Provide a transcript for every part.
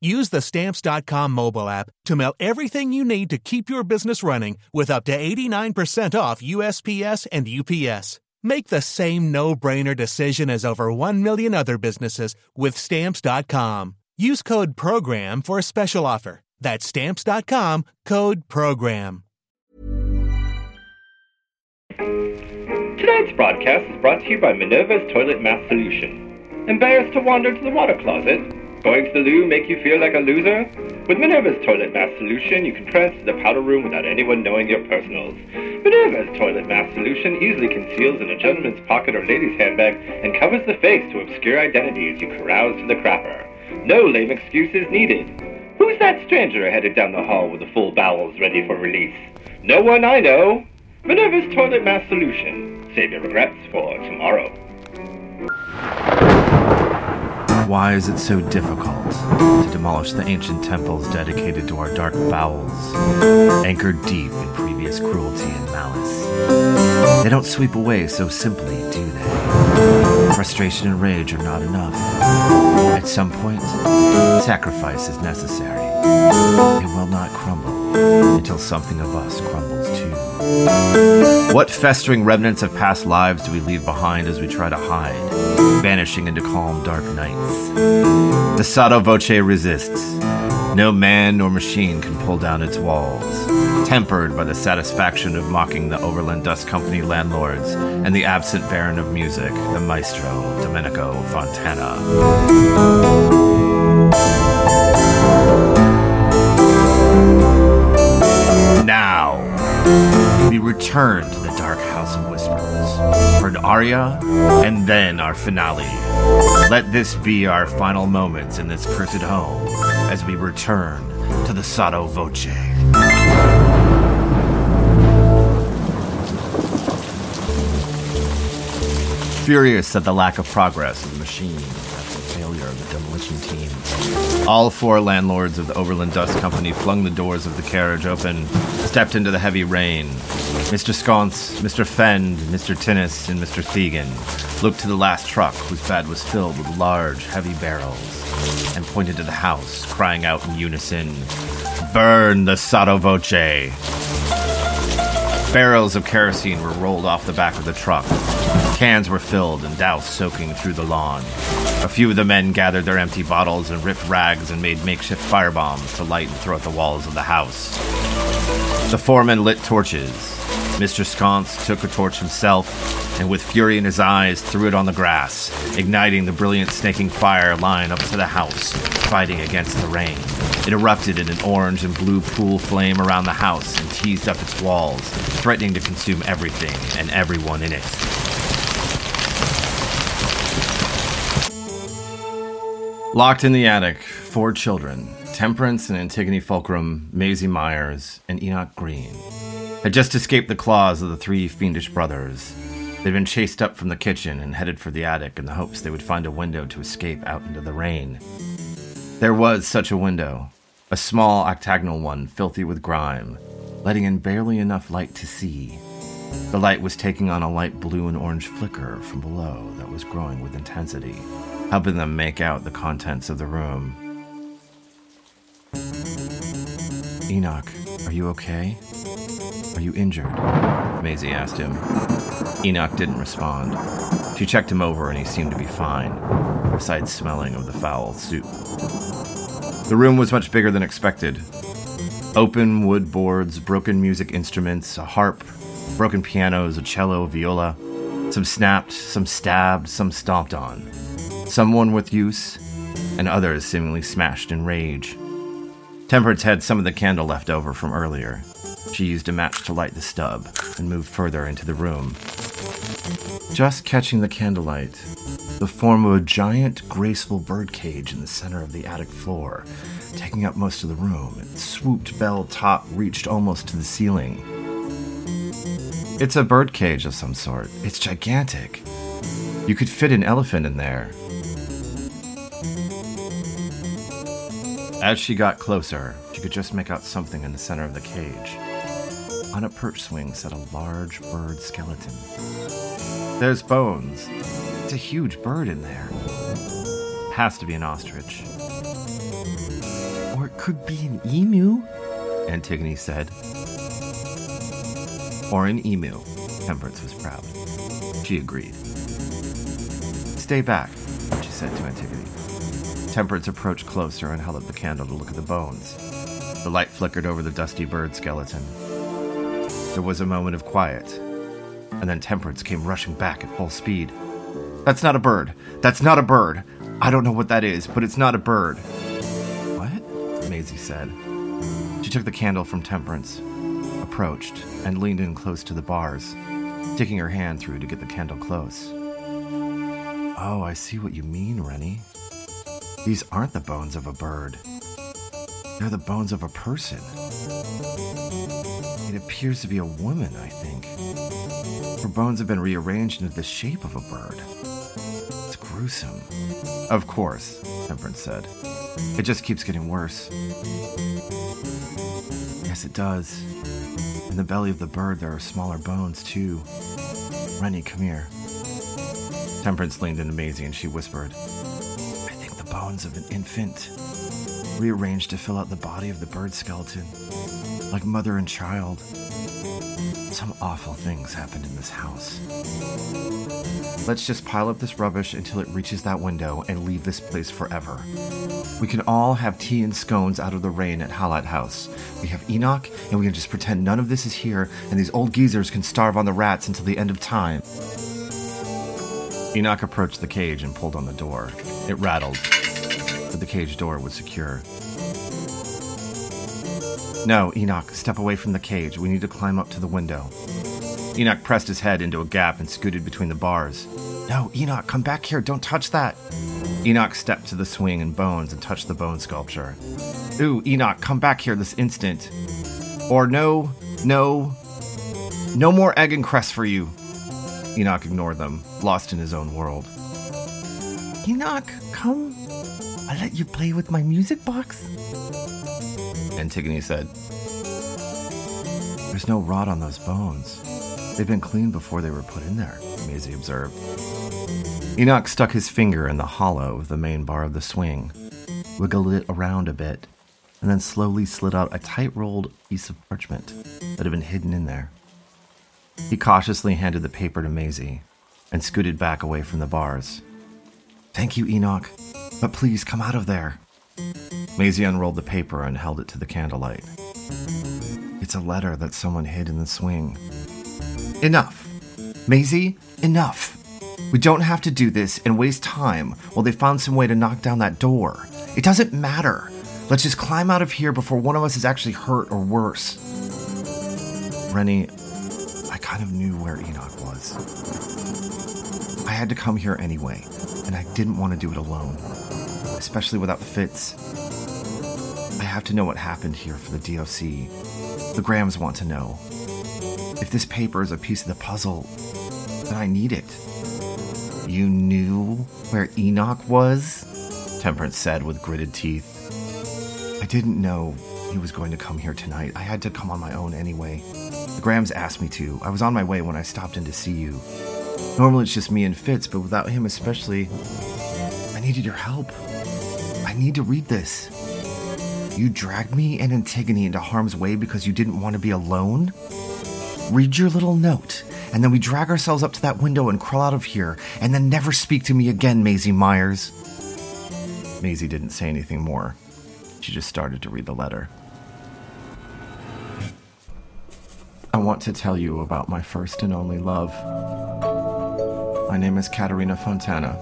Use the stamps.com mobile app to mail everything you need to keep your business running with up to 89% off USPS and UPS. Make the same no brainer decision as over 1 million other businesses with stamps.com. Use code PROGRAM for a special offer. That's stamps.com code PROGRAM. Tonight's broadcast is brought to you by Minerva's Toilet Mass Solution. Embarrassed to wander to the water closet? Going to the loo make you feel like a loser? With Minerva's Toilet Mass Solution, you can press to the powder room without anyone knowing your personals. Minerva's Toilet Mass Solution easily conceals in a gentleman's pocket or lady's handbag and covers the face to obscure identity as you carouse to the crapper. No lame excuses needed. Who's that stranger headed down the hall with the full bowels ready for release? No one I know. Minerva's Toilet Mass Solution. Save your regrets for tomorrow. Why is it so difficult to demolish the ancient temples dedicated to our dark bowels, anchored deep in previous cruelty and malice? They don't sweep away so simply, do they? Frustration and rage are not enough. At some point, sacrifice is necessary. It will not crumble until something of us crumbles. What festering remnants of past lives do we leave behind as we try to hide, vanishing into calm, dark nights? The Sotto Voce resists. No man nor machine can pull down its walls, tempered by the satisfaction of mocking the Overland Dust Company landlords and the absent baron of music, the maestro Domenico Fontana. Return to the Dark House of Whispers for an aria and then our finale. Let this be our final moments in this cursed home as we return to the Sotto Voce. Furious at the lack of progress of the machine team, all four landlords of the Overland Dust Company flung the doors of the carriage open, stepped into the heavy rain. Mr. Sconce, Mr. Fend, Mr. Tinnis, and Mr. Thegan looked to the last truck whose bed was filled with large, heavy barrels, and pointed to the house, crying out in unison, Burn the Sotto Voce! Barrels of kerosene were rolled off the back of the truck. Cans were filled and doused soaking through the lawn. A few of the men gathered their empty bottles and ripped rags and made makeshift firebombs to light and throw at the walls of the house. The foreman lit torches. Mr. Sconce took a torch himself and, with fury in his eyes, threw it on the grass, igniting the brilliant snaking fire line up to the house, fighting against the rain. It erupted in an orange and blue pool flame around the house and teased up its walls, threatening to consume everything and everyone in it. Locked in the attic, four children Temperance and Antigone Fulcrum, Maisie Myers, and Enoch Green had just escaped the claws of the three fiendish brothers. They'd been chased up from the kitchen and headed for the attic in the hopes they would find a window to escape out into the rain. There was such a window, a small octagonal one filthy with grime, letting in barely enough light to see. The light was taking on a light blue and orange flicker from below that was growing with intensity, helping them make out the contents of the room. Enoch, are you okay? Are you injured? Maisie asked him. Enoch didn't respond. She checked him over and he seemed to be fine, besides smelling of the foul soup. The room was much bigger than expected. Open wood boards, broken music instruments, a harp, broken pianos, a cello, viola. Some snapped, some stabbed, some stomped on. Some one with use, and others seemingly smashed in rage. Temperance had some of the candle left over from earlier. She used a match to light the stub and moved further into the room. Just catching the candlelight, the form of a giant, graceful birdcage in the center of the attic floor, taking up most of the room. Its swooped bell top reached almost to the ceiling. It's a birdcage of some sort. It's gigantic. You could fit an elephant in there. As she got closer, she could just make out something in the center of the cage. On a perch swing sat a large bird skeleton. There's bones. It's a huge bird in there. Has to be an ostrich. Or it could be an emu, Antigone said. Or an emu, Temperance was proud. She agreed. Stay back, she said to Antigone. Temperance approached closer and held up the candle to look at the bones. The light flickered over the dusty bird skeleton. There was a moment of quiet, and then Temperance came rushing back at full speed. That's not a bird. That's not a bird. I don't know what that is, but it's not a bird. What? Maisie said. She took the candle from Temperance, approached, and leaned in close to the bars, sticking her hand through to get the candle close. Oh, I see what you mean, Rennie. These aren't the bones of a bird. They're the bones of a person. It appears to be a woman, I think. Her bones have been rearranged into the shape of a bird. It's gruesome. Of course, Temperance said. It just keeps getting worse. Yes, it does. In the belly of the bird, there are smaller bones, too. Rennie, come here. Temperance leaned into Maisie and she whispered, bones of an infant, rearranged to fill out the body of the bird skeleton, like mother and child. Some awful things happened in this house. Let's just pile up this rubbish until it reaches that window and leave this place forever. We can all have tea and scones out of the rain at Halat House. We have Enoch, and we can just pretend none of this is here, and these old geezers can starve on the rats until the end of time. Enoch approached the cage and pulled on the door. It rattled, but the cage door was secure. No, Enoch, step away from the cage. We need to climb up to the window. Enoch pressed his head into a gap and scooted between the bars. No, Enoch, come back here. Don't touch that. Enoch stepped to the swing and bones and touched the bone sculpture. Ooh, Enoch, come back here this instant. Or no, no, no more egg and cress for you. Enoch ignored them, lost in his own world. Enoch, come. I'll let you play with my music box. Antigone said, There's no rot on those bones. They've been cleaned before they were put in there, Maisie observed. Enoch stuck his finger in the hollow of the main bar of the swing, wiggled it around a bit, and then slowly slid out a tight rolled piece of parchment that had been hidden in there. He cautiously handed the paper to Maisie and scooted back away from the bars. Thank you, Enoch, but please come out of there. Maisie unrolled the paper and held it to the candlelight. It's a letter that someone hid in the swing. Enough! Maisie, enough! We don't have to do this and waste time while they found some way to knock down that door. It doesn't matter. Let's just climb out of here before one of us is actually hurt or worse. Rennie, kind of knew where Enoch was. I had to come here anyway, and I didn't want to do it alone, especially without Fitz. I have to know what happened here for the DOC. The Grahams want to know. If this paper is a piece of the puzzle, then I need it. You knew where Enoch was? Temperance said with gritted teeth. I didn't know he was going to come here tonight. I had to come on my own anyway. Grahams asked me to. I was on my way when I stopped in to see you. Normally it's just me and Fitz, but without him especially, I needed your help. I need to read this. You dragged me and Antigone into harm's way because you didn't want to be alone? Read your little note, and then we drag ourselves up to that window and crawl out of here, and then never speak to me again, Maisie Myers. Maisie didn't say anything more. She just started to read the letter. I want to tell you about my first and only love. My name is Katerina Fontana,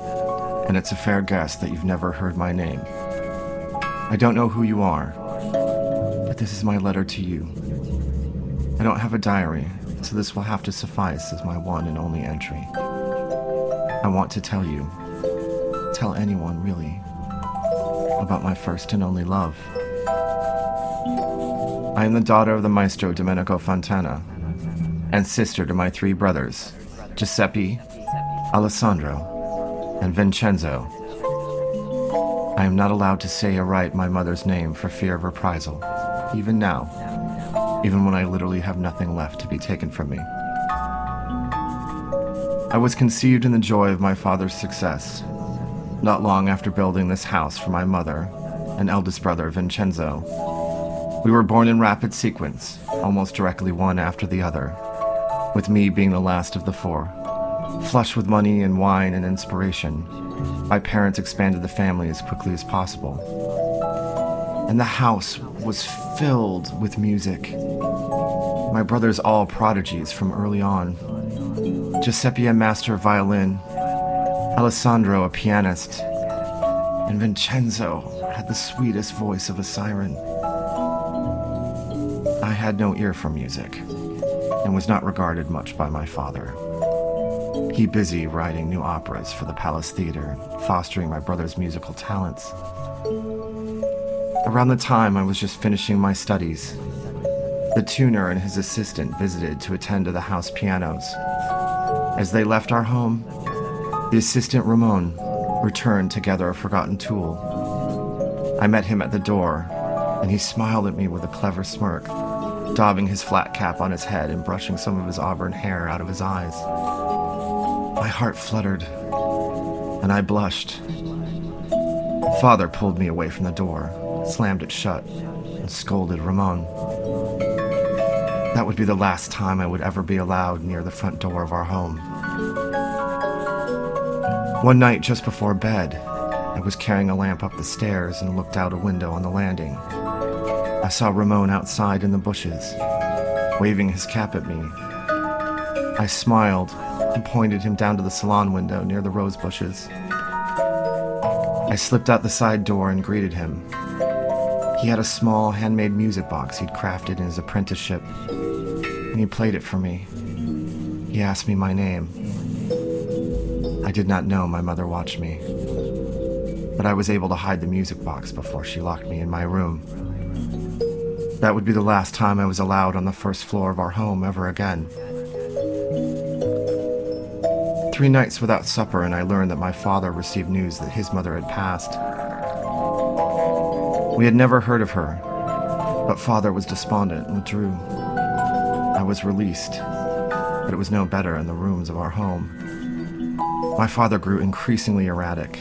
and it's a fair guess that you've never heard my name. I don't know who you are, but this is my letter to you. I don't have a diary, so this will have to suffice as my one and only entry. I want to tell you, tell anyone really, about my first and only love. I am the daughter of the maestro Domenico Fontana and sister to my three brothers, Giuseppe, Alessandro, and Vincenzo. I am not allowed to say or write my mother's name for fear of reprisal, even now, even when I literally have nothing left to be taken from me. I was conceived in the joy of my father's success, not long after building this house for my mother and eldest brother Vincenzo. We were born in rapid sequence, almost directly one after the other, with me being the last of the four. Flush with money and wine and inspiration, my parents expanded the family as quickly as possible. And the house was filled with music. My brothers all prodigies from early on. Giuseppe a master violin, Alessandro a pianist, and Vincenzo had the sweetest voice of a siren. Had no ear for music and was not regarded much by my father. He busy writing new operas for the Palace Theater, fostering my brother's musical talents. Around the time I was just finishing my studies, the tuner and his assistant visited to attend to the house pianos. As they left our home, the assistant Ramon returned to gather a forgotten tool. I met him at the door, and he smiled at me with a clever smirk, daubing his flat cap on his head and brushing some of his auburn hair out of his eyes. My heart fluttered, and I blushed. Father pulled me away from the door, slammed it shut, and scolded Ramon. That would be the last time I would ever be allowed near the front door of our home. One night, just before bed, I was carrying a lamp up the stairs and looked out a window on the landing. I saw Ramon outside in the bushes, waving his cap at me. I smiled and pointed him down to the salon window near the rose bushes. I slipped out the side door and greeted him. He had a small handmade music box he'd crafted in his apprenticeship, and he played it for me. He asked me my name. I did not know my mother watched me, but I was able to hide the music box before she locked me in my room. That would be the last time I was allowed on the first floor of our home ever again. Three nights without supper, and I learned that my father received news that his mother had passed. We had never heard of her, but father was despondent and withdrew. I was released, but it was no better in the rooms of our home. My father grew increasingly erratic.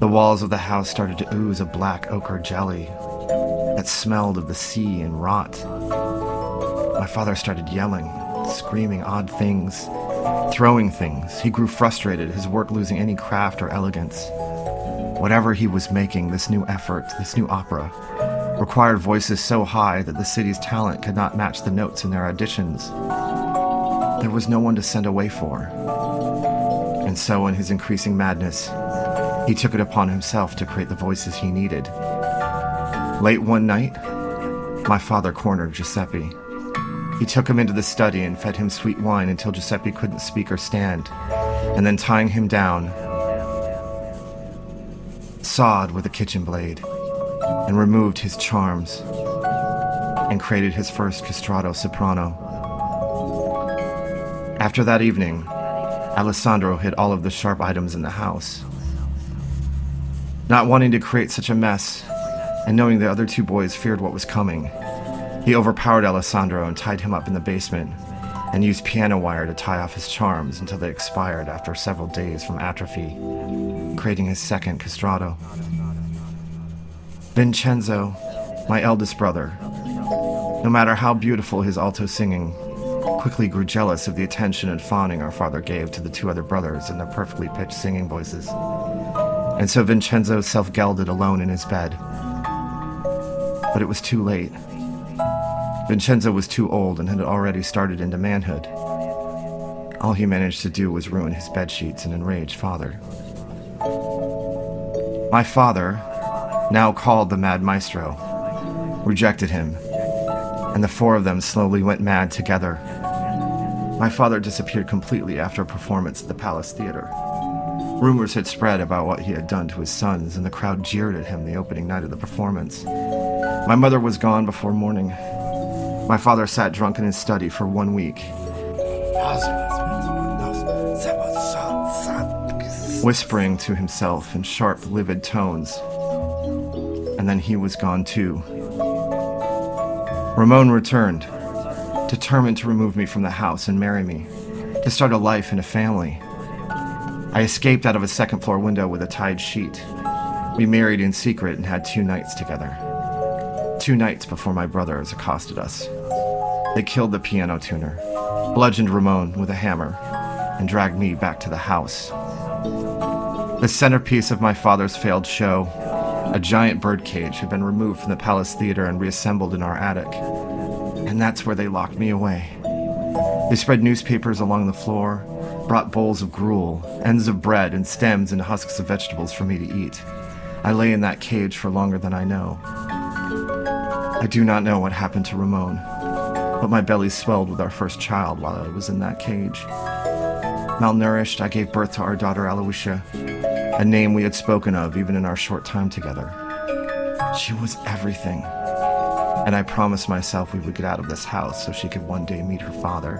The walls of the house started to ooze a black ochre jelly that smelled of the sea and rot. My father started yelling, screaming odd things, throwing things. He grew frustrated, his work losing any craft or elegance. Whatever he was making, this new effort, this new opera, required voices so high that the city's talent could not match the notes in their auditions. There was no one to send away for. And so, in his increasing madness, he took it upon himself to create the voices he needed. Late one night, my father cornered Giuseppe. He took him into the study and fed him sweet wine until Giuseppe couldn't speak or stand, and then tying him down, sawed with a kitchen blade and removed his charms and created his first castrato soprano. After that evening, Alessandro hid all of the sharp items in the house. Not wanting to create such a mess, and knowing the other two boys feared what was coming, He overpowered Alessandro and tied him up in the basement and used piano wire to tie off his charms until they expired after several days from atrophy, creating his second castrato. Vincenzo, my eldest brother, no matter how beautiful his alto singing, quickly grew jealous of the attention and fawning our father gave to the two other brothers and their perfectly pitched singing voices. And so Vincenzo self gelded alone in his bed. But it was too late. Vincenzo was too old and had already started into manhood. All he managed to do was ruin his bed sheets and enrage father. My father, now called the Mad Maestro, rejected him, and the four of them slowly went mad together. My father disappeared completely after a performance at the Palace Theater. Rumors had spread about what he had done to his sons, and the crowd jeered at him the opening night of the performance. My mother was gone before morning, my father sat drunk in his study for one week. Whispering to himself in sharp, livid tones. And then he was gone too. Ramon returned, determined to remove me from the house and marry me, to start a life and a family. I escaped out of a second floor window with a tied sheet. We married in secret and had two nights together. Two nights before my brothers accosted us. They killed the piano tuner, bludgeoned Ramon with a hammer, and dragged me back to the house. The centerpiece of my father's failed show, a giant birdcage, had been removed from the Palace Theater and reassembled in our attic. And that's where they locked me away. They spread newspapers along the floor, brought bowls of gruel, ends of bread, and stems and husks of vegetables for me to eat. I lay in that cage for longer than I know. I do not know what happened to Ramon but my belly swelled with our first child while I was in that cage. Malnourished, I gave birth to our daughter Aloysia, a name we had spoken of even in our short time together. She was everything, and I promised myself we would get out of this house so she could one day meet her father.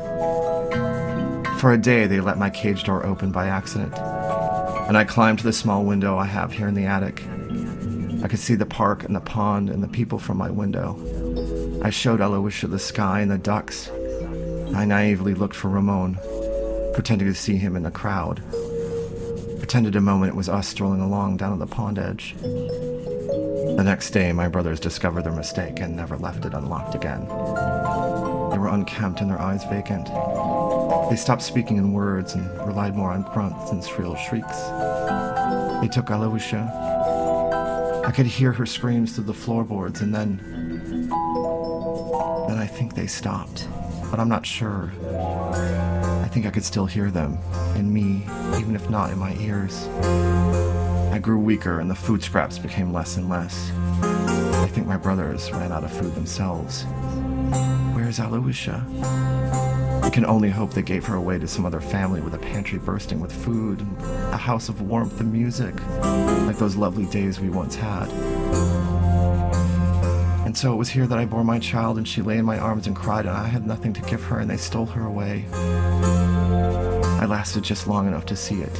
For a day, they let my cage door open by accident, and I climbed to the small window I have here in the attic. Could see the park and the pond and the people from my window. I showed Aloysia the sky and the ducks. I naively looked for Ramon, pretending to see him in the crowd. Pretended a moment it was us strolling along down at the pond edge. The next day, my brothers discovered their mistake and never left it unlocked again. They were unkempt and their eyes vacant. They stopped speaking in words and relied more on grunts and shrill shrieks. They took Aloysia. I could hear her screams through the floorboards, and then then I think they stopped. But I'm not sure. I think I could still hear them, in me, even if not in my ears. I grew weaker and the food scraps became less and less. I think my brothers ran out of food themselves. Where's Aloysia? I can only hope they gave her away to some other family with a pantry bursting with food and a house of warmth and music, like those lovely days we once had. And so it was here that I bore my child, and she lay in my arms and cried, and I had nothing to give her, and they stole her away. I lasted just long enough to see it,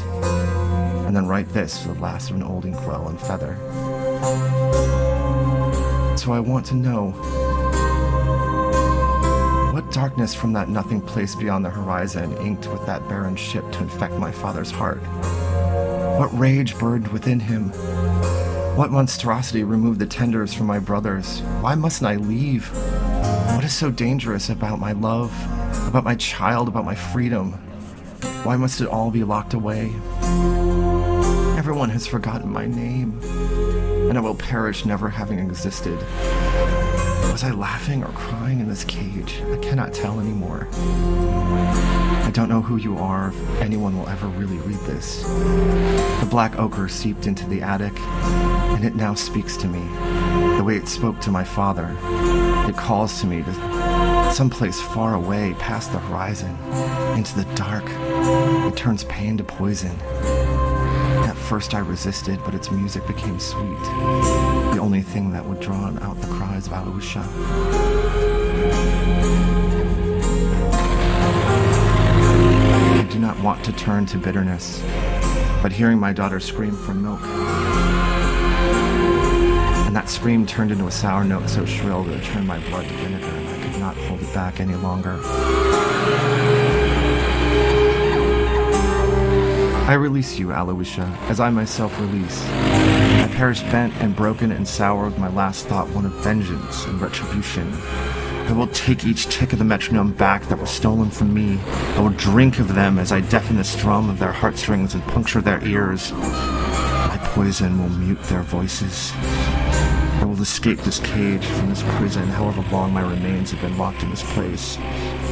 and then write this for the last of an old inkwell and feather. So I want to know darkness from that nothing place beyond the horizon inked with that barren ship to infect my father's heart? What rage burned within him? What monstrosity removed the tenders from my brothers? Why mustn't I leave? What is so dangerous about my love, about my child, about my freedom? Why must it all be locked away? Everyone has forgotten my name, and I will perish never having existed. Was I laughing or crying in this cage? I cannot tell anymore. I don't know who you are, if anyone will ever really read this. The black ochre seeped into the attic, and it now speaks to me. The way it spoke to my father. It calls to me to someplace far away, past the horizon, into the dark. It turns pain to poison. At first I resisted, but its music became sweet. The only thing that would drown out the cries of Aloysia. do not want to turn to bitterness, but hearing my daughter scream for milk, and that scream turned into a sour note so shrill that it turned my blood to vinegar, and I could not hold it back any longer. I release you, Aloysia, as I myself release. I perish bent and broken and sour with my last thought one of vengeance and retribution. I will take each tick of the metronome back that was stolen from me. I will drink of them as I deafen the strum of their heartstrings and puncture their ears. My poison will mute their voices. I will escape this cage from this prison, however long my remains have been locked in this place.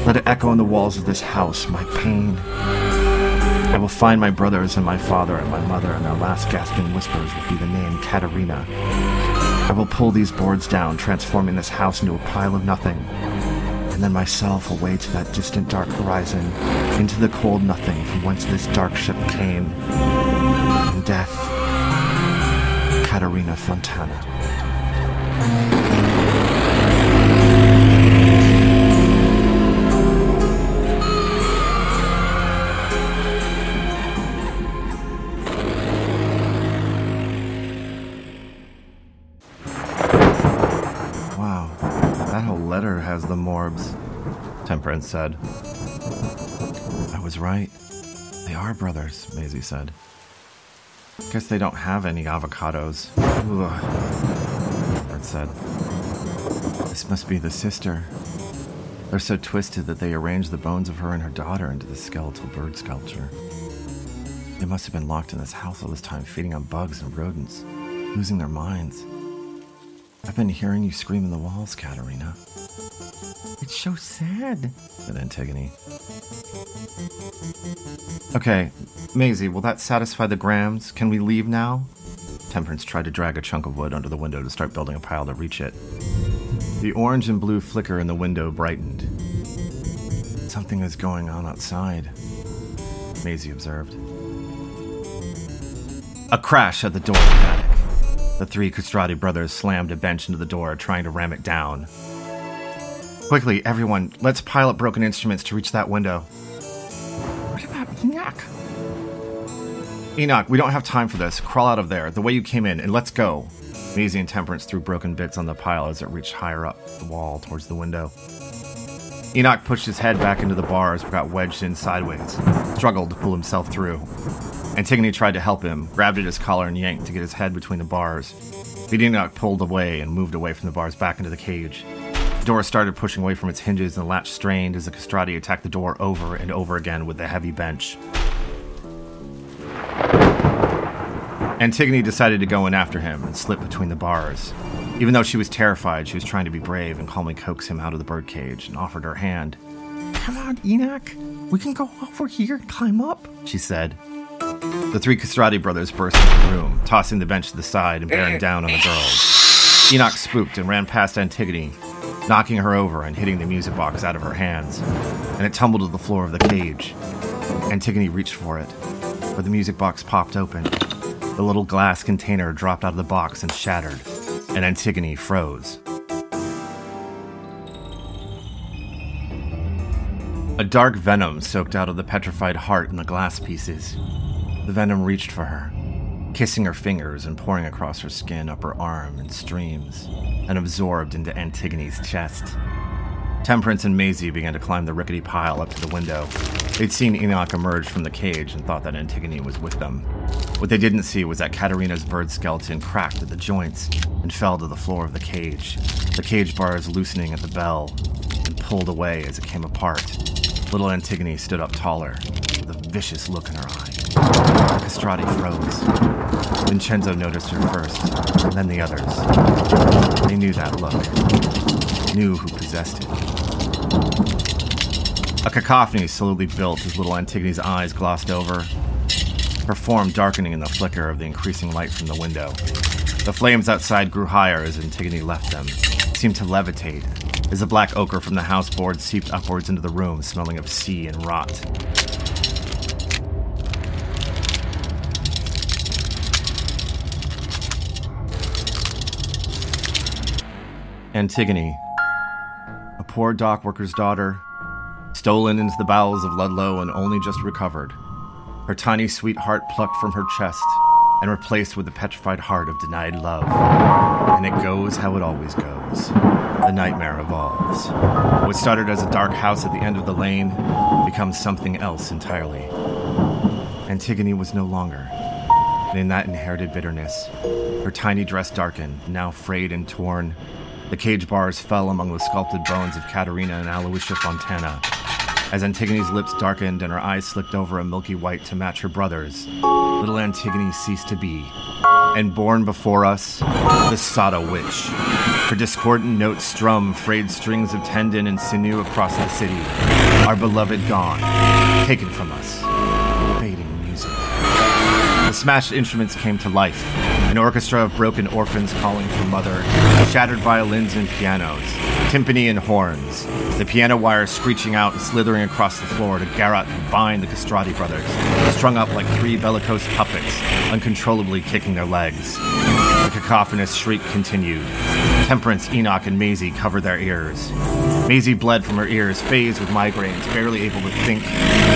Let it echo in the walls of this house, my pain. I will find my brothers and my father and my mother, and their last gasping whispers will be the name Katerina. I will pull these boards down, transforming this house into a pile of nothing, and then myself away to that distant dark horizon, into the cold nothing from whence this dark ship came. And death, Katerina Fontana. The morbs, Temperance said. I was right. They are brothers, Maisie said. Guess they don't have any avocados. Ugh. Temperance said. This must be the sister. They're so twisted that they arranged the bones of her and her daughter into the skeletal bird sculpture. They must have been locked in this house all this time, feeding on bugs and rodents, losing their minds. I've been hearing you scream in the walls, Katerina. It's so sad, said Antigone. Okay, Maisie, will that satisfy the grams? Can we leave now? Temperance tried to drag a chunk of wood under the window to start building a pile to reach it. The orange and blue flicker in the window brightened. Something is going on outside, Maisie observed. A crash at the door of the attic. The three Castrati brothers slammed a bench into the door, trying to ram it down. Quickly, everyone, let's pile up broken instruments to reach that window. What about Enoch? Enoch, we don't have time for this. Crawl out of there, the way you came in, and let's go. Maisie and Temperance threw broken bits on the pile as it reached higher up the wall towards the window. Enoch pushed his head back into the bars but got wedged in sideways, struggled to pull himself through. Antigone tried to help him, grabbed at his collar and yanked to get his head between the bars. But Enoch pulled away and moved away from the bars back into the cage. The door started pushing away from its hinges and the latch strained as the castrati attacked the door over and over again with the heavy bench. Antigone decided to go in after him and slip between the bars. Even though she was terrified, she was trying to be brave and calmly coax him out of the birdcage and offered her hand. Come on, Enoch. We can go over here and climb up, she said. The three Castrati brothers burst into the room, tossing the bench to the side and bearing down on the girls. Enoch spooked and ran past Antigone, knocking her over and hitting the music box out of her hands, and it tumbled to the floor of the cage. Antigone reached for it, but the music box popped open. The little glass container dropped out of the box and shattered, and Antigone froze. A dark venom soaked out of the petrified heart in the glass pieces. The venom reached for her, kissing her fingers and pouring across her skin, up her arm in streams, and absorbed into Antigone's chest. Temperance and Maisie began to climb the rickety pile up to the window. They'd seen Enoch emerge from the cage and thought that Antigone was with them. What they didn't see was that Katerina's bird skeleton cracked at the joints and fell to the floor of the cage, the cage bars loosening at the bell and pulled away as it came apart. Little Antigone stood up taller, with a vicious look in her eye. Castrati froze. Vincenzo noticed her first, and then the others. They knew that look, knew who possessed it. A cacophony slowly built as little Antigone's eyes glossed over, her form darkening in the flicker of the increasing light from the window. The flames outside grew higher as Antigone left them, seemed to levitate, as the black ochre from the house board seeped upwards into the room, smelling of sea and rot. Antigone, a poor dock worker's daughter, stolen into the bowels of Ludlow and only just recovered, her tiny sweetheart plucked from her chest, and replaced with the petrified heart of denied love. And it goes how it always goes. The nightmare evolves. What started as a dark house at the end of the lane becomes something else entirely. Antigone was no longer. And in that inherited bitterness, her tiny dress darkened, now frayed and torn. The cage bars fell among the sculpted bones of Katerina and Aloysia Fontana. As Antigone's lips darkened and her eyes slicked over a milky white to match her brother's, little Antigone ceased to be. And born before us, the Sotto Witch. Her discordant notes strum frayed strings of tendon and sinew across the city. Our beloved gone, taken from us. Fading music. The smashed instruments came to life. An orchestra of broken orphans calling for mother, shattered violins and pianos, timpani and horns, the piano wires screeching out and slithering across the floor to garrot and bind the Castrati brothers, strung up like three bellicose puppets, uncontrollably kicking their legs. The cacophonous shriek continued. Temperance, Enoch, and Maisie covered their ears. Maisie bled from her ears, phased with migraines, barely able to think.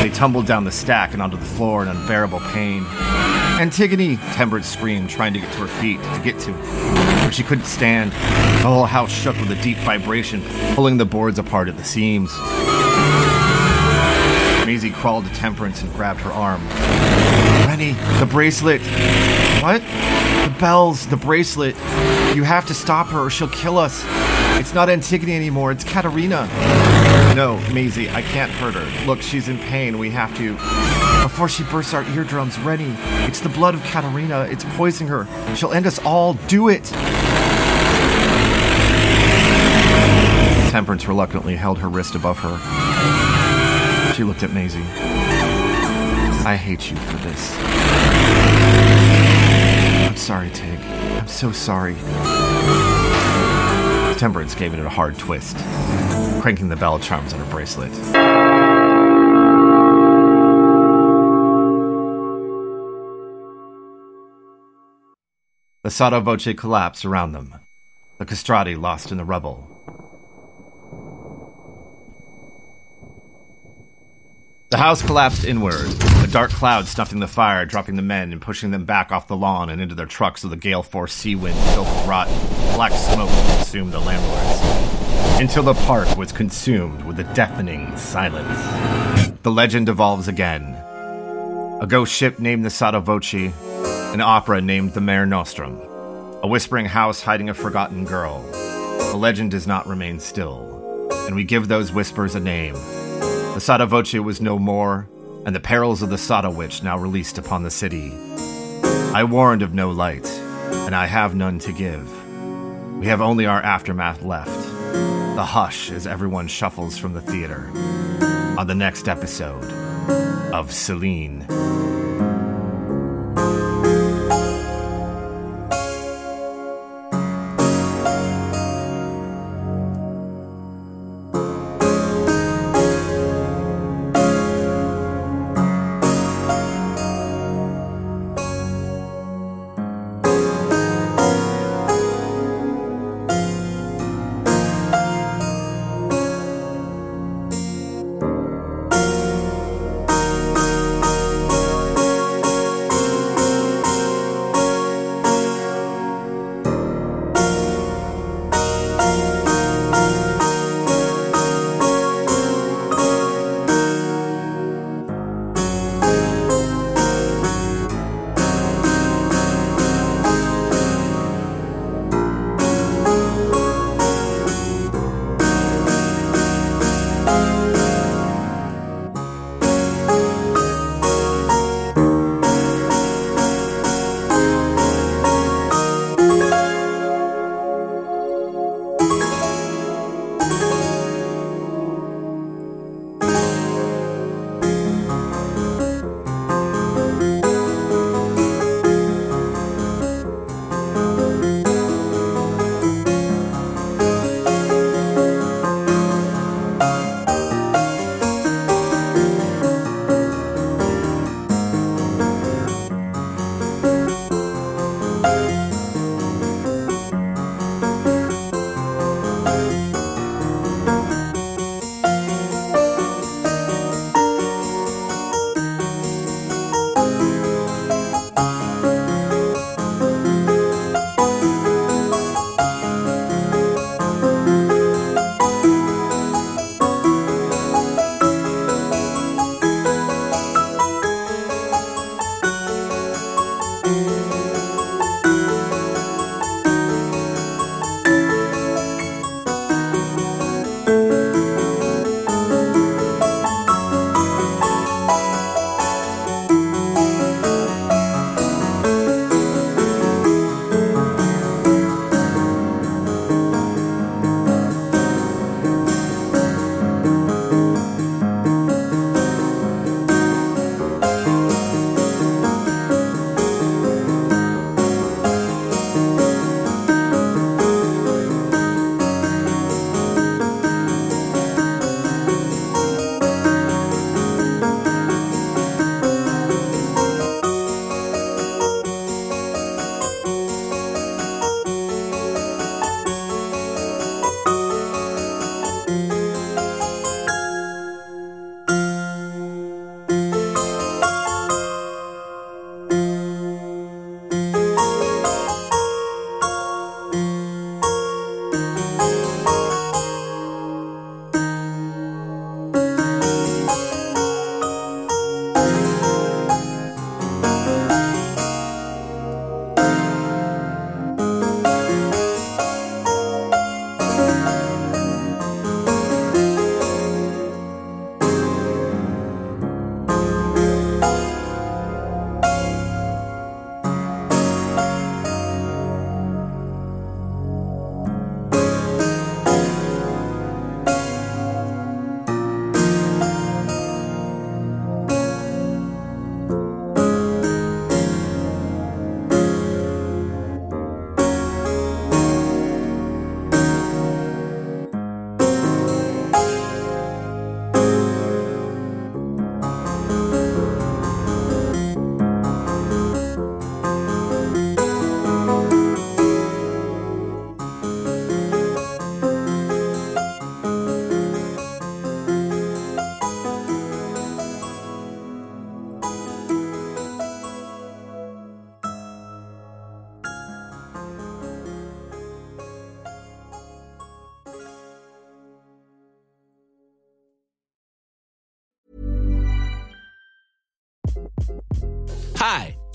They tumbled down the stack and onto the floor in unbearable pain. Antigone, Temperance screamed, trying to get to her feet, to get to where she couldn't stand. The whole house shook with a deep vibration, pulling the boards apart at the seams. Maisie crawled to Temperance and grabbed her arm. Rennie, the bracelet. What? The bells, the bracelet. You have to stop her or she'll kill us. It's not Antigone anymore, it's Katerina. No, Maisie, I can't hurt her. Look, she's in pain. We have to. Before she bursts our eardrums, Rennie, it's the blood of Katerina. It's poisoning her. She'll end us all. Do it. Temperance reluctantly held her wrist above her. She looked at Maisie. I hate you for this. I'm sorry, Tig. I'm so sorry. Temperance gave it a hard twist, cranking the bell charms on her bracelet. The sotto voce collapsed around them, the castrati lost in the rubble. The house collapsed inward, a dark cloud snuffing the fire, dropping the men and pushing them back off the lawn and into their trucks with a gale force sea wind filled with rot. Black smoke consumed the landlords. Until the park was consumed with a deafening silence. The legend evolves again. A ghost ship named the Sotto Voce, an opera named the Mare Nostrum, a whispering house hiding a forgotten girl. The legend does not remain still, and we give those whispers a name. The Sotto Voce was no more, and the perils of the Sotto Witch now released upon the city. I warned of no light, and I have none to give. We have only our aftermath left. The hush as everyone shuffles from the theater. On the next episode of Celine.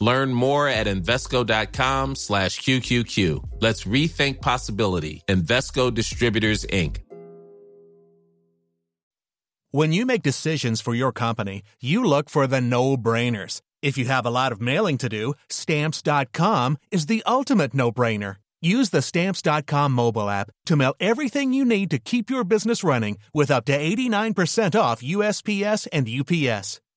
Learn more at Invesco.com slash QQQ. Let's rethink possibility. Invesco Distributors, Inc. When you make decisions for your company, you look for the no-brainers. If you have a lot of mailing to do, Stamps.com is the ultimate no-brainer. Use the Stamps.com mobile app to mail everything you need to keep your business running with up to 89% off USPS and UPS.